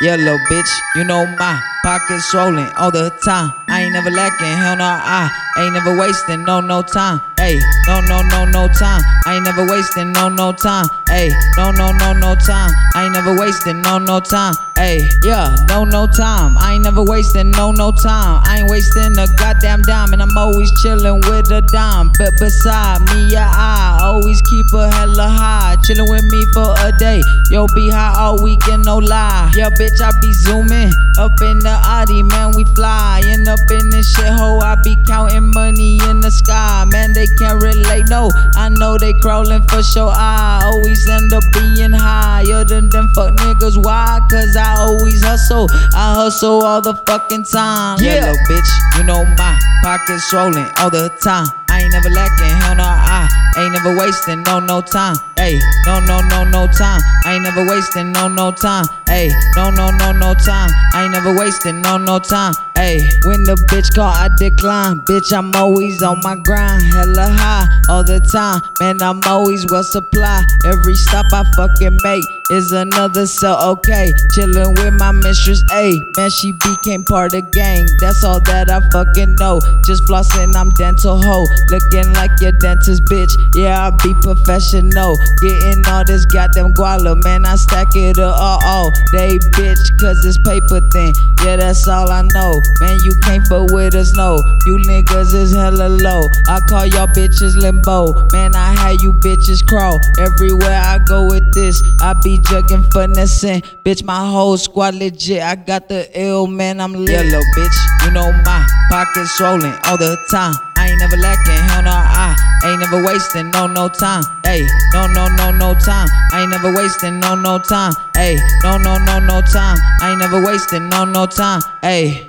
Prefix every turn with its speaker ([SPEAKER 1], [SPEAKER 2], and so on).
[SPEAKER 1] Little bitch, you know my pockets swollen all the time. I ain't never lacking, hell no, I ain't never wasting, no, no time. Hey, no, no, no, no time. I ain't never wasting, no, no time. Hey, no, no, no, no time. I ain't never wasting, no, no time. Hey, yeah, no, no time. I ain't never wasting, no, no time. I ain't wasting a goddamn dime, and I'm always chilling with a dime. But beside me, yeah, I always keep a hella high. Chilling day. Yo, be high all weekend, no lie. Yeah, bitch, I be zooming up in the Audi, man. We flying up in this shithole. I be counting money in the sky, man. They can't relate, no. I know they crawling for sure. I always end up being higher than them fuck niggas. Why? Cause I always hustle. I hustle all the fucking time. Yeah, little bitch, you know my pockets swollen all the time. I ain't never lacking, hell no, I ain't never wasting, no, no time. Hey, no, no, no, no time. I ain't never wasting, no, no time. Hey, no, no, no, no time. I ain't never wasting, no, no time. Hey, when the bitch call, I decline. Bitch, I'm always on my grind, hella high all the time. Man, I'm always well supplied. Every stop I fucking make is another so okay. Chillin' with my mistress, A. Man, she became part of gang. That's all that I fucking know. Just flossin', I'm dental hoe. Looking like your dentist, bitch. Yeah, I be professional. Getting all this goddamn guala, man. I stack it up all, all day, bitch, cause it's paper thin. Yeah, that's all I know. Man, you can't fuck with us, no. You niggas is hella low. I call y'all bitches limbo. Man, I had you bitches crawl. Everywhere I go with this, I be jugging, finessing. Bitch, my whole squad legit. I got the ill, man. I'm little bitch, you know my pockets swollen all the time. I ain't never lacking, hell no, I ain't never wasting, no, no time. Hey, no, no, no, no time. I ain't never wasting, no, no time. Hey, no, no, no, no time. I ain't never wasting, no, no time. Hey.